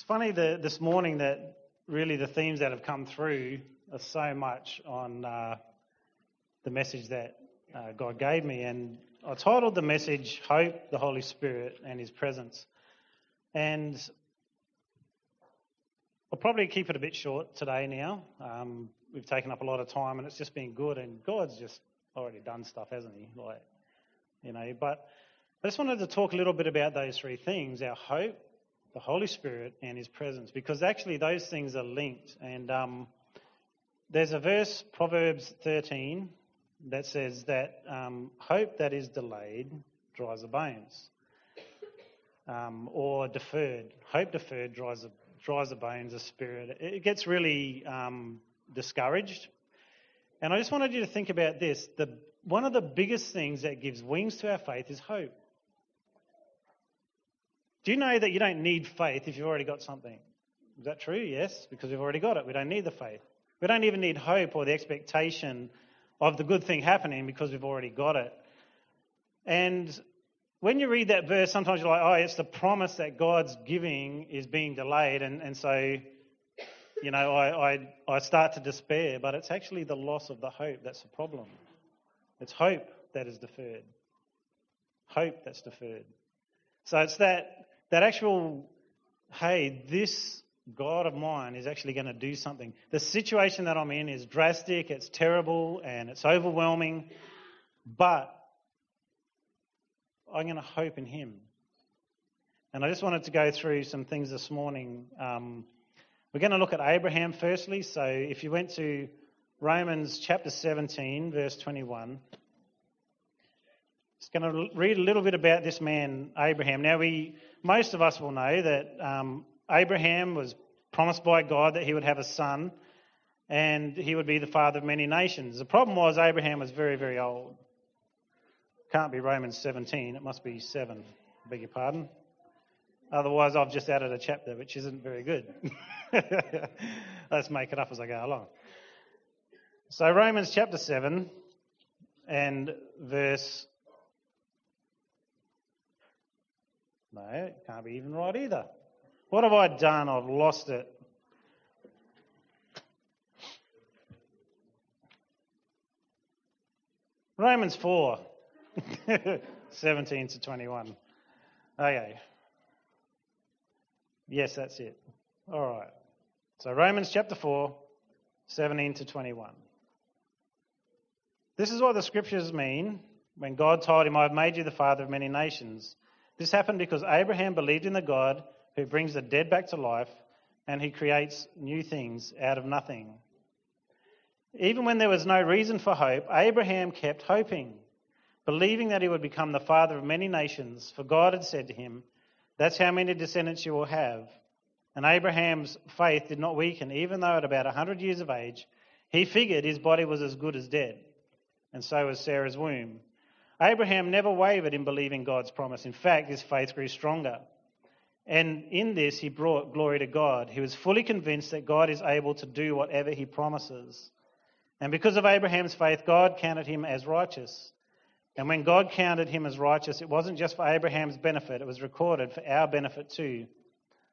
It's funny that this morning that really the themes that have come through are so much on uh, the message that uh, God gave me. And I titled the message Hope, the Holy Spirit, and His Presence. And I'll probably keep it a bit short today now. Um, we've taken up a lot of time and it's just been good, and God's just already done stuff, hasn't He? Like, you know, but I just wanted to talk a little bit about those three things our hope, the Holy Spirit, and His presence, because actually those things are linked. And um, there's a verse, Proverbs 13, that says that um, hope that is delayed dries the bones, um, or deferred. Hope deferred dries the, dries the bones, the spirit. It gets really um, discouraged. And I just wanted you to think about this. The, one of the biggest things that gives wings to our faith is hope. Do you know that you don't need faith if you've already got something? Is that true? Yes, because we've already got it. We don't need the faith. We don't even need hope or the expectation of the good thing happening because we've already got it. And when you read that verse, sometimes you're like, oh, it's the promise that God's giving is being delayed. And, and so, you know, I, I, I start to despair. But it's actually the loss of the hope that's the problem. It's hope that is deferred. Hope that's deferred. So it's that that actual, hey, this God of mine is actually going to do something. The situation that I'm in is drastic, it's terrible, and it's overwhelming, but I'm going to hope in Him. And I just wanted to go through some things this morning. Um, we're going to look at Abraham firstly. So if you went to Romans chapter 17, verse 21. Just going to read a little bit about this man, Abraham. Now, we most of us will know that um, Abraham was promised by God that he would have a son and he would be the father of many nations. The problem was Abraham was very, very old. Can't be Romans 17, it must be 7. I beg your pardon. Otherwise, I've just added a chapter which isn't very good. Let's make it up as I go along. So, Romans chapter 7 and verse No, it can't be even right either. What have I done? I've lost it. Romans 4, 17 to 21. Okay. Yes, that's it. All right. So, Romans chapter 4, 17 to 21. This is what the scriptures mean when God told him, I've made you the father of many nations. This happened because Abraham believed in the God who brings the dead back to life and he creates new things out of nothing. Even when there was no reason for hope, Abraham kept hoping, believing that he would become the father of many nations, for God had said to him, That's how many descendants you will have. And Abraham's faith did not weaken, even though at about a 100 years of age, he figured his body was as good as dead, and so was Sarah's womb. Abraham never wavered in believing God's promise. In fact, his faith grew stronger. And in this, he brought glory to God. He was fully convinced that God is able to do whatever he promises. And because of Abraham's faith, God counted him as righteous. And when God counted him as righteous, it wasn't just for Abraham's benefit, it was recorded for our benefit too,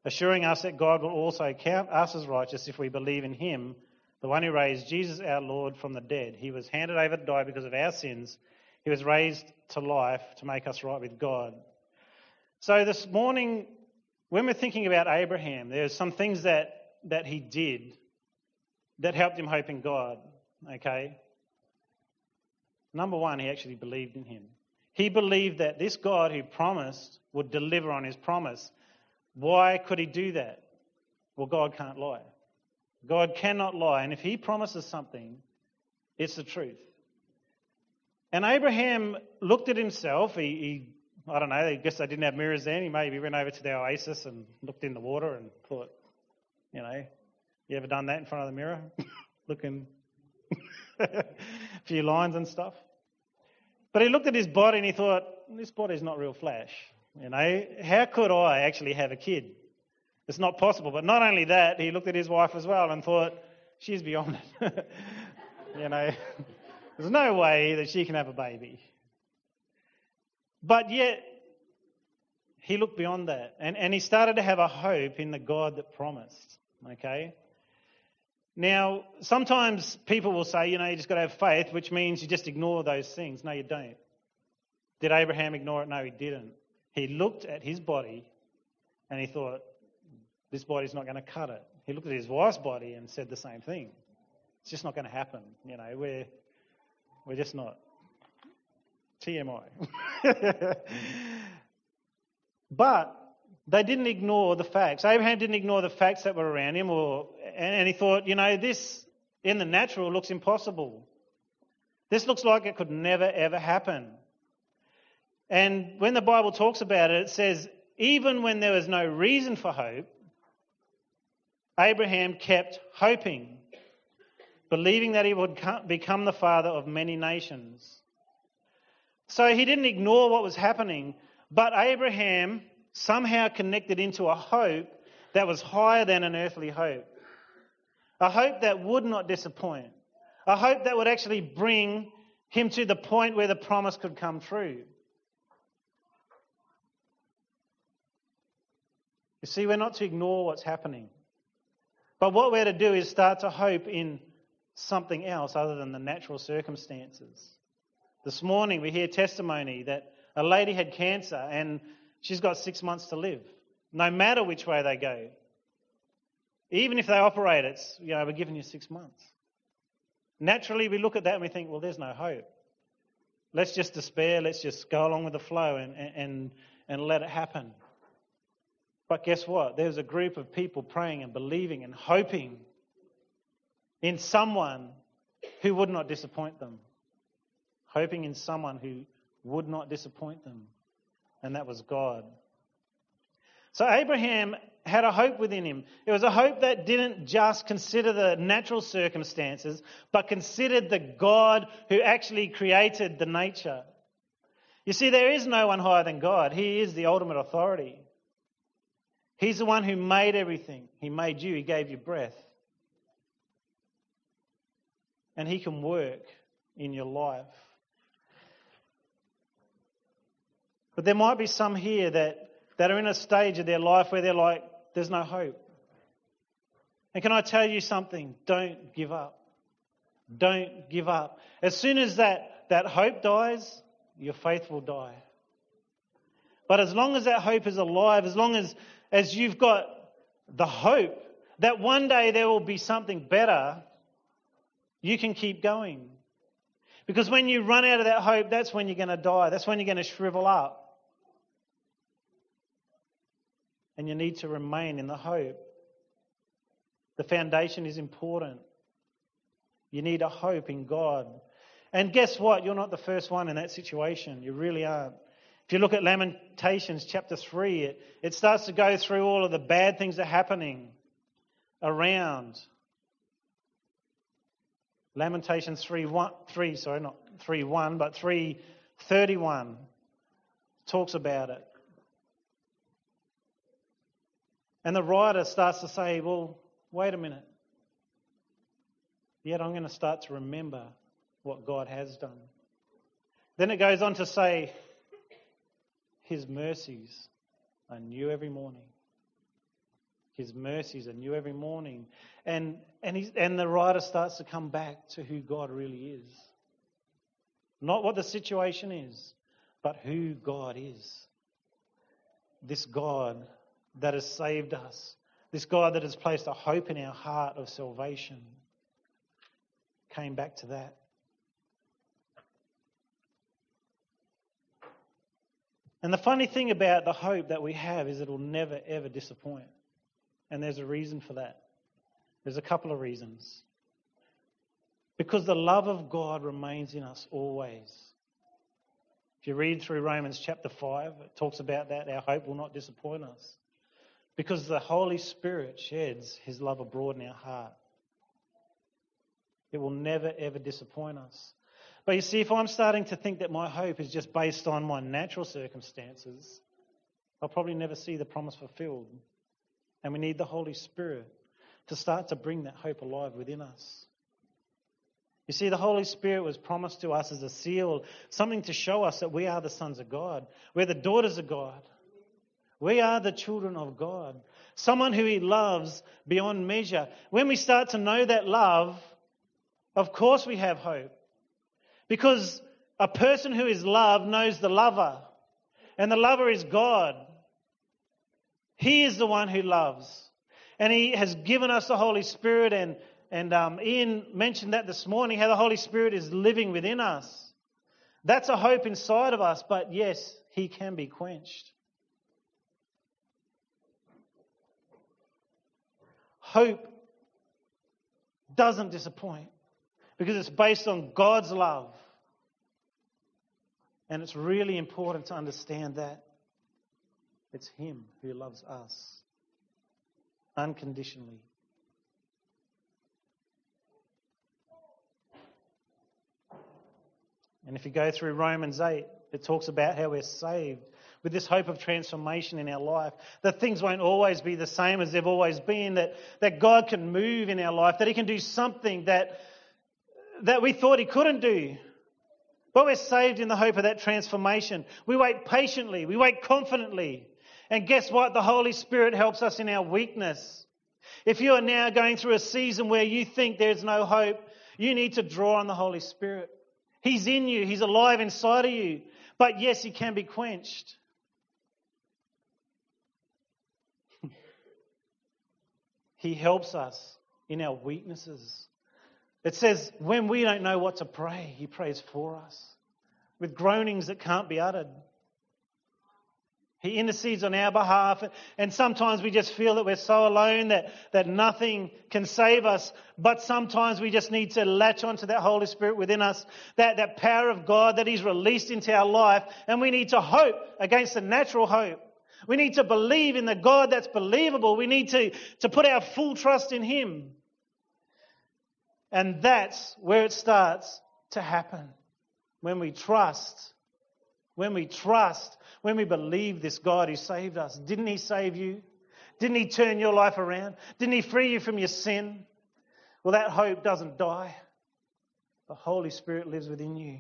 assuring us that God will also count us as righteous if we believe in him, the one who raised Jesus our Lord from the dead. He was handed over to die because of our sins he was raised to life to make us right with God. So this morning, when we're thinking about Abraham, there's some things that, that he did that helped him hope in God. Okay? Number one, he actually believed in him. He believed that this God who promised would deliver on his promise. Why could he do that? Well, God can't lie. God cannot lie. And if he promises something, it's the truth. And Abraham looked at himself. He, he, I don't know, I guess they didn't have mirrors then. He maybe went over to the oasis and looked in the water and thought, you know, you ever done that in front of the mirror? Looking a few lines and stuff. But he looked at his body and he thought, this body's not real flesh. You know, how could I actually have a kid? It's not possible. But not only that, he looked at his wife as well and thought, she's beyond it. you know. There's no way that she can have a baby. But yet, he looked beyond that and, and he started to have a hope in the God that promised. Okay? Now, sometimes people will say, you know, you just got to have faith, which means you just ignore those things. No, you don't. Did Abraham ignore it? No, he didn't. He looked at his body and he thought, this body's not going to cut it. He looked at his wife's body and said the same thing. It's just not going to happen. You know, we're, we're just not. TMI. but they didn't ignore the facts. Abraham didn't ignore the facts that were around him, or, and he thought, you know, this in the natural looks impossible. This looks like it could never, ever happen. And when the Bible talks about it, it says, even when there was no reason for hope, Abraham kept hoping, believing that he would become the father of many nations. So he didn't ignore what was happening, but Abraham somehow connected into a hope that was higher than an earthly hope. A hope that would not disappoint. A hope that would actually bring him to the point where the promise could come true. You see, we're not to ignore what's happening. But what we're to do is start to hope in something else other than the natural circumstances. This morning we hear testimony that a lady had cancer and she's got six months to live, no matter which way they go. Even if they operate, it's, you know, we're giving you six months. Naturally, we look at that and we think, well, there's no hope. Let's just despair. Let's just go along with the flow and, and, and let it happen. But guess what? There's a group of people praying and believing and hoping in someone who would not disappoint them. Hoping in someone who would not disappoint them. And that was God. So Abraham had a hope within him. It was a hope that didn't just consider the natural circumstances, but considered the God who actually created the nature. You see, there is no one higher than God. He is the ultimate authority. He's the one who made everything. He made you, He gave you breath. And He can work in your life. But there might be some here that, that are in a stage of their life where they're like, there's no hope. And can I tell you something? Don't give up. Don't give up. As soon as that, that hope dies, your faith will die. But as long as that hope is alive, as long as as you've got the hope that one day there will be something better, you can keep going. Because when you run out of that hope, that's when you're going to die. That's when you're going to shrivel up. And you need to remain in the hope. The foundation is important. You need a hope in God. And guess what? You're not the first one in that situation. You really aren't. If you look at Lamentations chapter 3, it, it starts to go through all of the bad things that are happening around. Lamentations 3, 1, 3 sorry, not 3 1, but 3 31 talks about it. And the writer starts to say, well, wait a minute. Yet I'm going to start to remember what God has done. Then it goes on to say, his mercies are new every morning. His mercies are new every morning. And, and, and the writer starts to come back to who God really is. Not what the situation is, but who God is. This God that has saved us. This God that has placed a hope in our heart of salvation. Came back to that. And the funny thing about the hope that we have is it will never, ever disappoint. And there's a reason for that. There's a couple of reasons. Because the love of God remains in us always. If you read through Romans chapter 5, it talks about that. Our hope will not disappoint us. Because the Holy Spirit sheds his love abroad in our heart. It will never, ever disappoint us. But you see, if I'm starting to think that my hope is just based on my natural circumstances, I'll probably never see the promise fulfilled. And we need the Holy Spirit to start to bring that hope alive within us. You see, the Holy Spirit was promised to us as a seal, something to show us that we are the sons of God. We're the daughters of God. We are the children of God, someone who He loves beyond measure. When we start to know that love, of course we have hope. Because a person who is loved knows the lover, and the lover is God. He is the one who loves. And He has given us the Holy Spirit, and, and um, Ian mentioned that this morning how the Holy Spirit is living within us. That's a hope inside of us, but yes, He can be quenched. Hope doesn't disappoint because it's based on God's love. And it's really important to understand that it's Him who loves us unconditionally. And if you go through Romans 8, it talks about how we're saved with this hope of transformation in our life. That things won't always be the same as they've always been, that, that God can move in our life, that He can do something that, that we thought He couldn't do. But we're saved in the hope of that transformation. We wait patiently, we wait confidently. And guess what? The Holy Spirit helps us in our weakness. If you are now going through a season where you think there's no hope, you need to draw on the Holy Spirit. He's in you, He's alive inside of you. But yes, He can be quenched. he helps us in our weaknesses. It says, when we don't know what to pray, He prays for us with groanings that can't be uttered. He intercedes on our behalf, and sometimes we just feel that we're so alone that, that nothing can save us. But sometimes we just need to latch onto that Holy Spirit within us, that, that power of God that He's released into our life, and we need to hope against the natural hope. We need to believe in the God that's believable. We need to, to put our full trust in Him. And that's where it starts to happen. When we trust, when we trust when we believe this God who saved us. Didn't He save you? Didn't He turn your life around? Didn't He free you from your sin? Well, that hope doesn't die. The Holy Spirit lives within you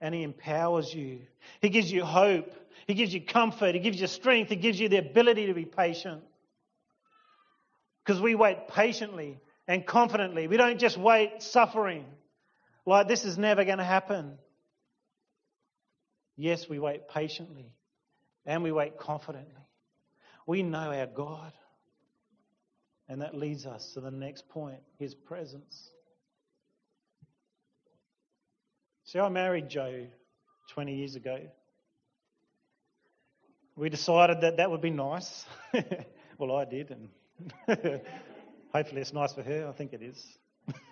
and He empowers you. He gives you hope. He gives you comfort. He gives you strength. He gives you the ability to be patient. Because we wait patiently and confidently. We don't just wait suffering like this is never going to happen. Yes, we wait patiently and we wait confidently. We know our God. And that leads us to the next point His presence. See, I married Joe 20 years ago. We decided that that would be nice. well, I did, and hopefully it's nice for her. I think it is.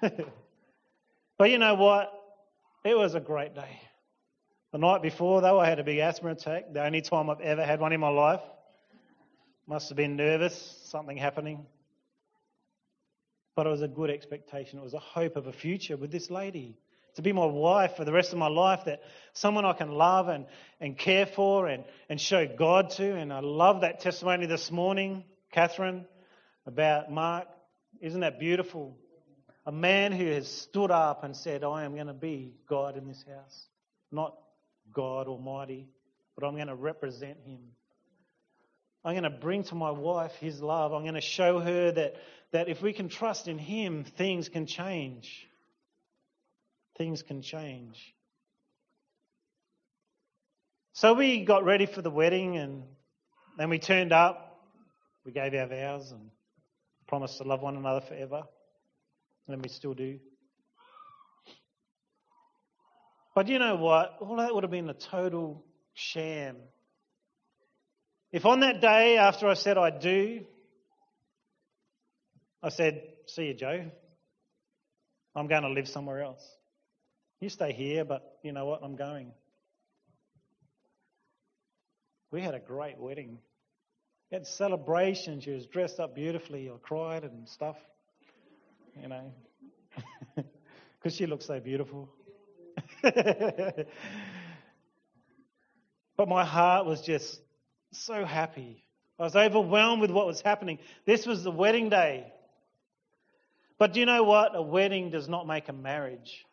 but you know what? It was a great day. The night before, though, I had a big asthma attack, the only time I've ever had one in my life. Must have been nervous, something happening. But it was a good expectation. It was a hope of a future with this lady. To be my wife for the rest of my life, that someone I can love and, and care for and, and show God to. And I love that testimony this morning, Catherine, about Mark. Isn't that beautiful? A man who has stood up and said, I am going to be God in this house. Not God Almighty, but I'm going to represent Him. I'm going to bring to my wife His love. I'm going to show her that, that if we can trust in Him, things can change. Things can change. So we got ready for the wedding and then we turned up. We gave our vows and promised to love one another forever. And we still do. But you know what? All that would have been a total sham. If on that day after I said I do, I said, See you, Joe. I'm going to live somewhere else. You stay here, but you know what? I'm going. We had a great wedding. We had celebrations. She was dressed up beautifully. I cried and stuff, you know, because she looked so beautiful. but my heart was just so happy. I was overwhelmed with what was happening. This was the wedding day. But do you know what? A wedding does not make a marriage.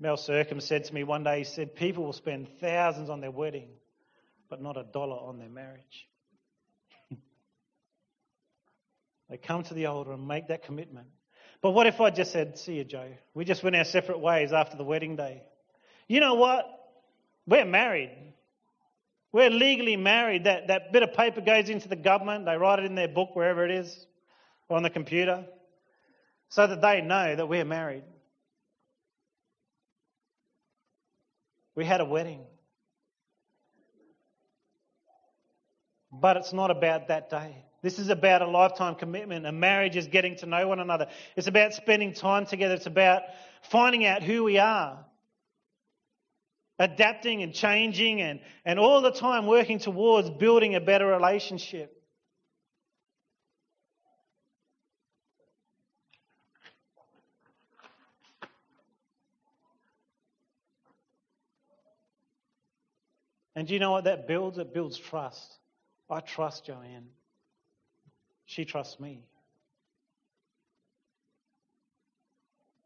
Mel Circum said to me one day, he said, People will spend thousands on their wedding, but not a dollar on their marriage. they come to the altar and make that commitment. But what if I just said, See you, Joe? We just went our separate ways after the wedding day. You know what? We're married. We're legally married. That, that bit of paper goes into the government. They write it in their book, wherever it is, or on the computer, so that they know that we're married. We had a wedding. But it's not about that day. This is about a lifetime commitment. A marriage is getting to know one another. It's about spending time together. It's about finding out who we are, adapting and changing, and, and all the time working towards building a better relationship. And do you know what that builds? It builds trust. I trust Joanne. She trusts me.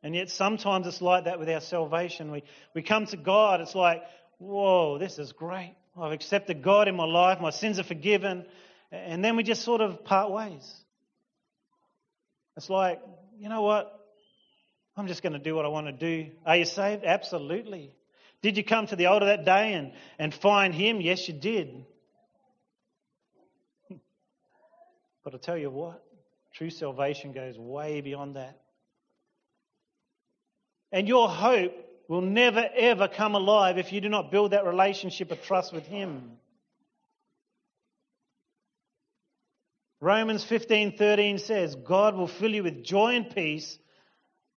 And yet, sometimes it's like that with our salvation. We, we come to God, it's like, whoa, this is great. I've accepted God in my life, my sins are forgiven. And then we just sort of part ways. It's like, you know what? I'm just going to do what I want to do. Are you saved? Absolutely. Did you come to the altar that day and, and find Him? Yes, you did. But I tell you what, true salvation goes way beyond that. And your hope will never ever come alive if you do not build that relationship of trust with Him. Romans 15:13 says, God will fill you with joy and peace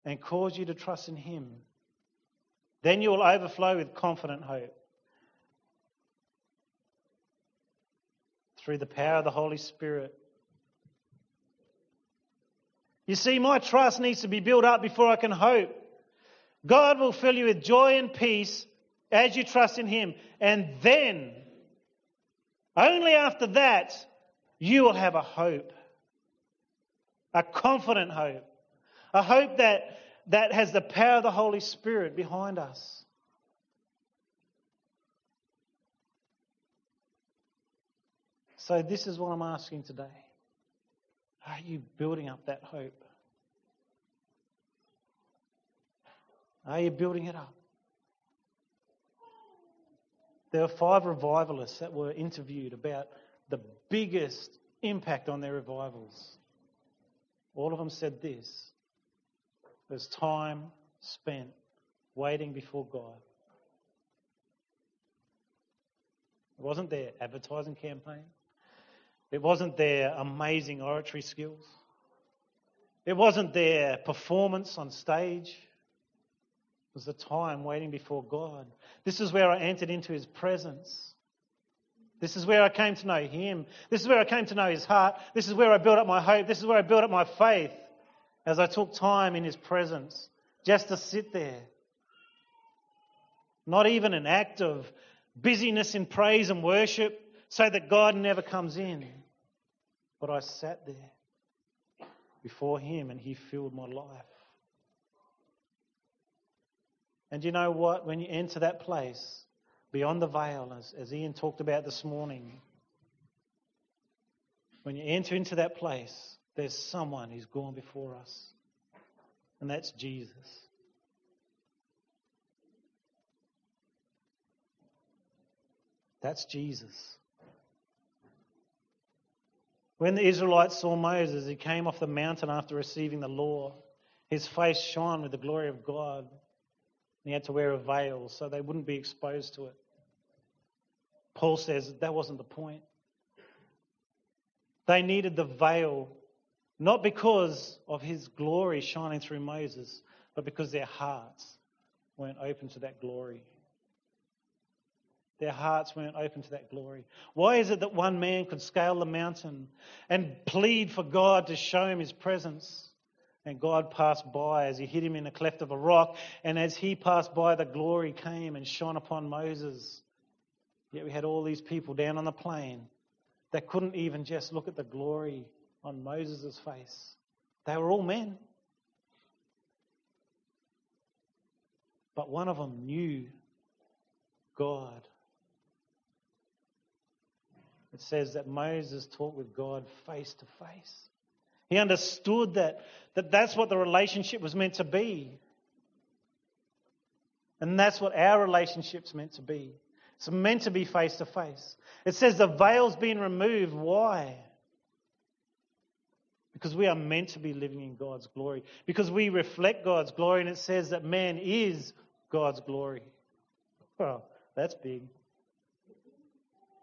and cause you to trust in Him. Then you will overflow with confident hope. Through the power of the Holy Spirit. You see, my trust needs to be built up before I can hope. God will fill you with joy and peace as you trust in Him. And then, only after that, you will have a hope. A confident hope. A hope that, that has the power of the Holy Spirit behind us. So, this is what I'm asking today. Are you building up that hope? Are you building it up? There were five revivalists that were interviewed about the biggest impact on their revivals. All of them said this there's time spent waiting before God. It wasn't their advertising campaign. It wasn't their amazing oratory skills. It wasn't their performance on stage. It was the time waiting before God. This is where I entered into His presence. This is where I came to know Him. This is where I came to know His heart. This is where I built up my hope. This is where I built up my faith as I took time in His presence just to sit there. Not even an act of busyness in praise and worship so that God never comes in. But I sat there before Him and He filled my life. And you know what? When you enter that place beyond the veil, as, as Ian talked about this morning, when you enter into that place, there's someone who's gone before us, and that's Jesus. That's Jesus. When the Israelites saw Moses, he came off the mountain after receiving the law. His face shone with the glory of God. and He had to wear a veil so they wouldn't be exposed to it. Paul says that wasn't the point. They needed the veil not because of his glory shining through Moses, but because their hearts weren't open to that glory. Their hearts weren't open to that glory. Why is it that one man could scale the mountain and plead for God to show him his presence? And God passed by as he hid him in the cleft of a rock. And as he passed by, the glory came and shone upon Moses. Yet we had all these people down on the plain that couldn't even just look at the glory on Moses' face. They were all men. But one of them knew God. It says that Moses talked with God face to face. He understood that, that that's what the relationship was meant to be. And that's what our relationship's meant to be. It's meant to be face to face. It says the veil's been removed. Why? Because we are meant to be living in God's glory. Because we reflect God's glory, and it says that man is God's glory. Well, that's big.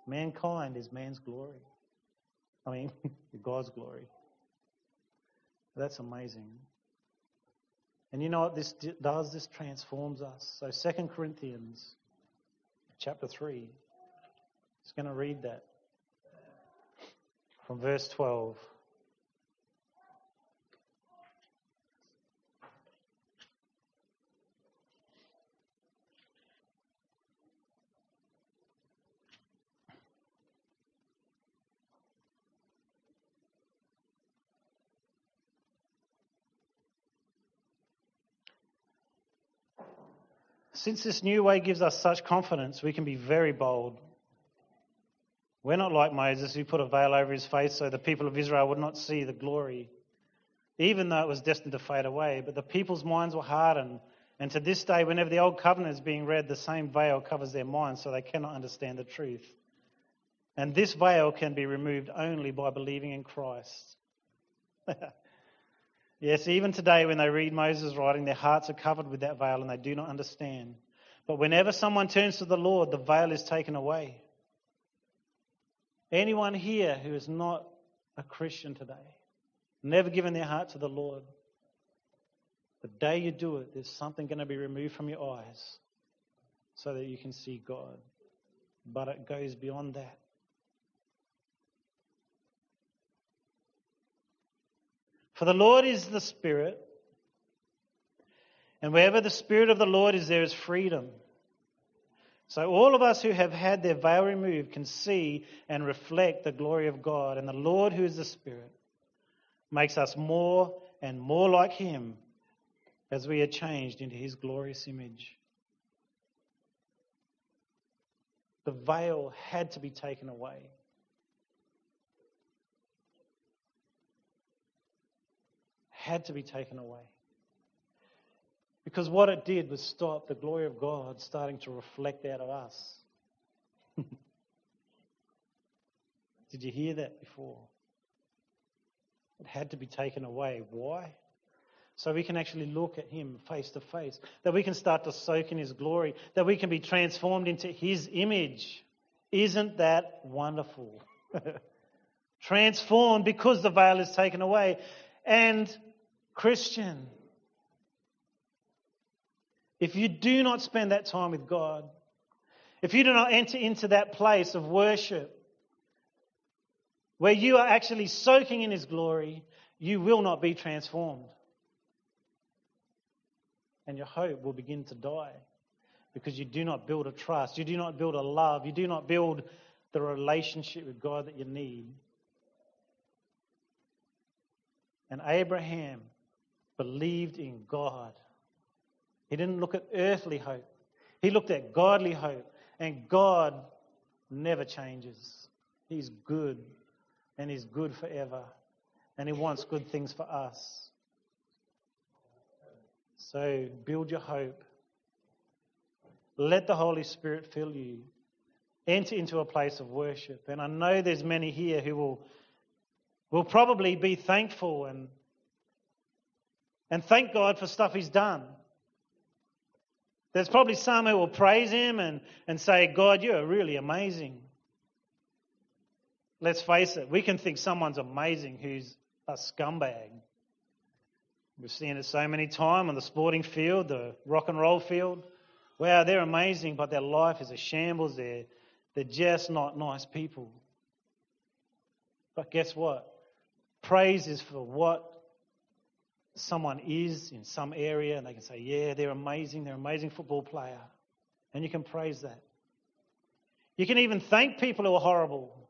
Mankind is man's glory. I mean, God's glory. That's amazing. And you know what this does? This transforms us. So 2 Corinthians chapter 3. Just going to read that from verse 12. Since this new way gives us such confidence, we can be very bold. We're not like Moses, who put a veil over his face so the people of Israel would not see the glory, even though it was destined to fade away. But the people's minds were hardened. And to this day, whenever the Old Covenant is being read, the same veil covers their minds so they cannot understand the truth. And this veil can be removed only by believing in Christ. Yes, even today, when they read Moses' writing, their hearts are covered with that veil and they do not understand. But whenever someone turns to the Lord, the veil is taken away. Anyone here who is not a Christian today, never given their heart to the Lord, the day you do it, there's something going to be removed from your eyes so that you can see God. But it goes beyond that. For the Lord is the Spirit, and wherever the Spirit of the Lord is, there is freedom. So all of us who have had their veil removed can see and reflect the glory of God, and the Lord, who is the Spirit, makes us more and more like Him as we are changed into His glorious image. The veil had to be taken away. Had to be taken away. Because what it did was stop the glory of God starting to reflect out of us. did you hear that before? It had to be taken away. Why? So we can actually look at Him face to face, that we can start to soak in His glory, that we can be transformed into His image. Isn't that wonderful? transformed because the veil is taken away. And Christian, if you do not spend that time with God, if you do not enter into that place of worship where you are actually soaking in His glory, you will not be transformed. And your hope will begin to die because you do not build a trust, you do not build a love, you do not build the relationship with God that you need. And Abraham believed in God. He didn't look at earthly hope, he looked at godly hope. And God never changes. He's good, and He's good forever. And He wants good things for us. So build your hope. Let the Holy Spirit fill you. Enter into a place of worship. And I know there's many here who will, will probably be thankful and and thank God for stuff He's done. There's probably some who will praise Him and, and say, God, you are really amazing. Let's face it, we can think someone's amazing who's a scumbag. We've seen it so many times on the sporting field, the rock and roll field. Wow, they're amazing, but their life is a shambles. They're, they're just not nice people. But guess what? Praise is for what someone is in some area and they can say, Yeah, they're amazing, they're an amazing football player. And you can praise that. You can even thank people who are horrible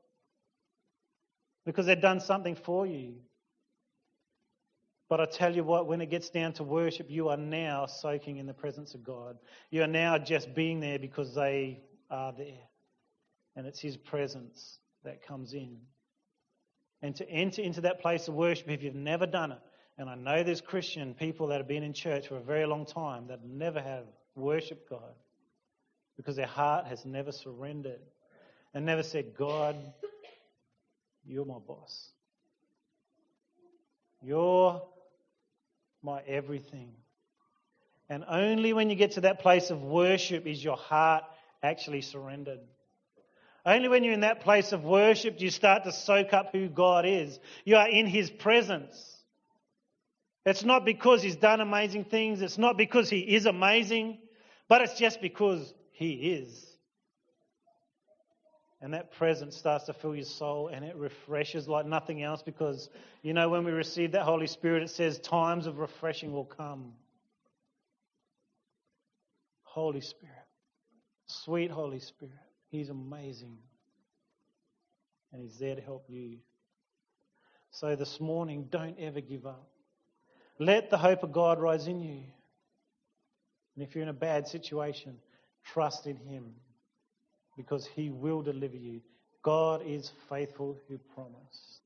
because they've done something for you. But I tell you what, when it gets down to worship, you are now soaking in the presence of God. You are now just being there because they are there. And it's His presence that comes in. And to enter into that place of worship, if you've never done it, and I know there's Christian people that have been in church for a very long time that never have worshiped God because their heart has never surrendered and never said, God, you're my boss. You're my everything. And only when you get to that place of worship is your heart actually surrendered. Only when you're in that place of worship do you start to soak up who God is. You are in His presence. It's not because He's done amazing things, it's not because He is amazing, but it's just because He is. And that presence starts to fill your soul and it refreshes like nothing else because, you know, when we receive that Holy Spirit, it says times of refreshing will come. Holy Spirit, sweet Holy Spirit, He's amazing. And He's there to help you. So this morning, don't ever give up. Let the hope of God rise in you. And if you're in a bad situation, trust in Him because he will deliver you. God is faithful who promised.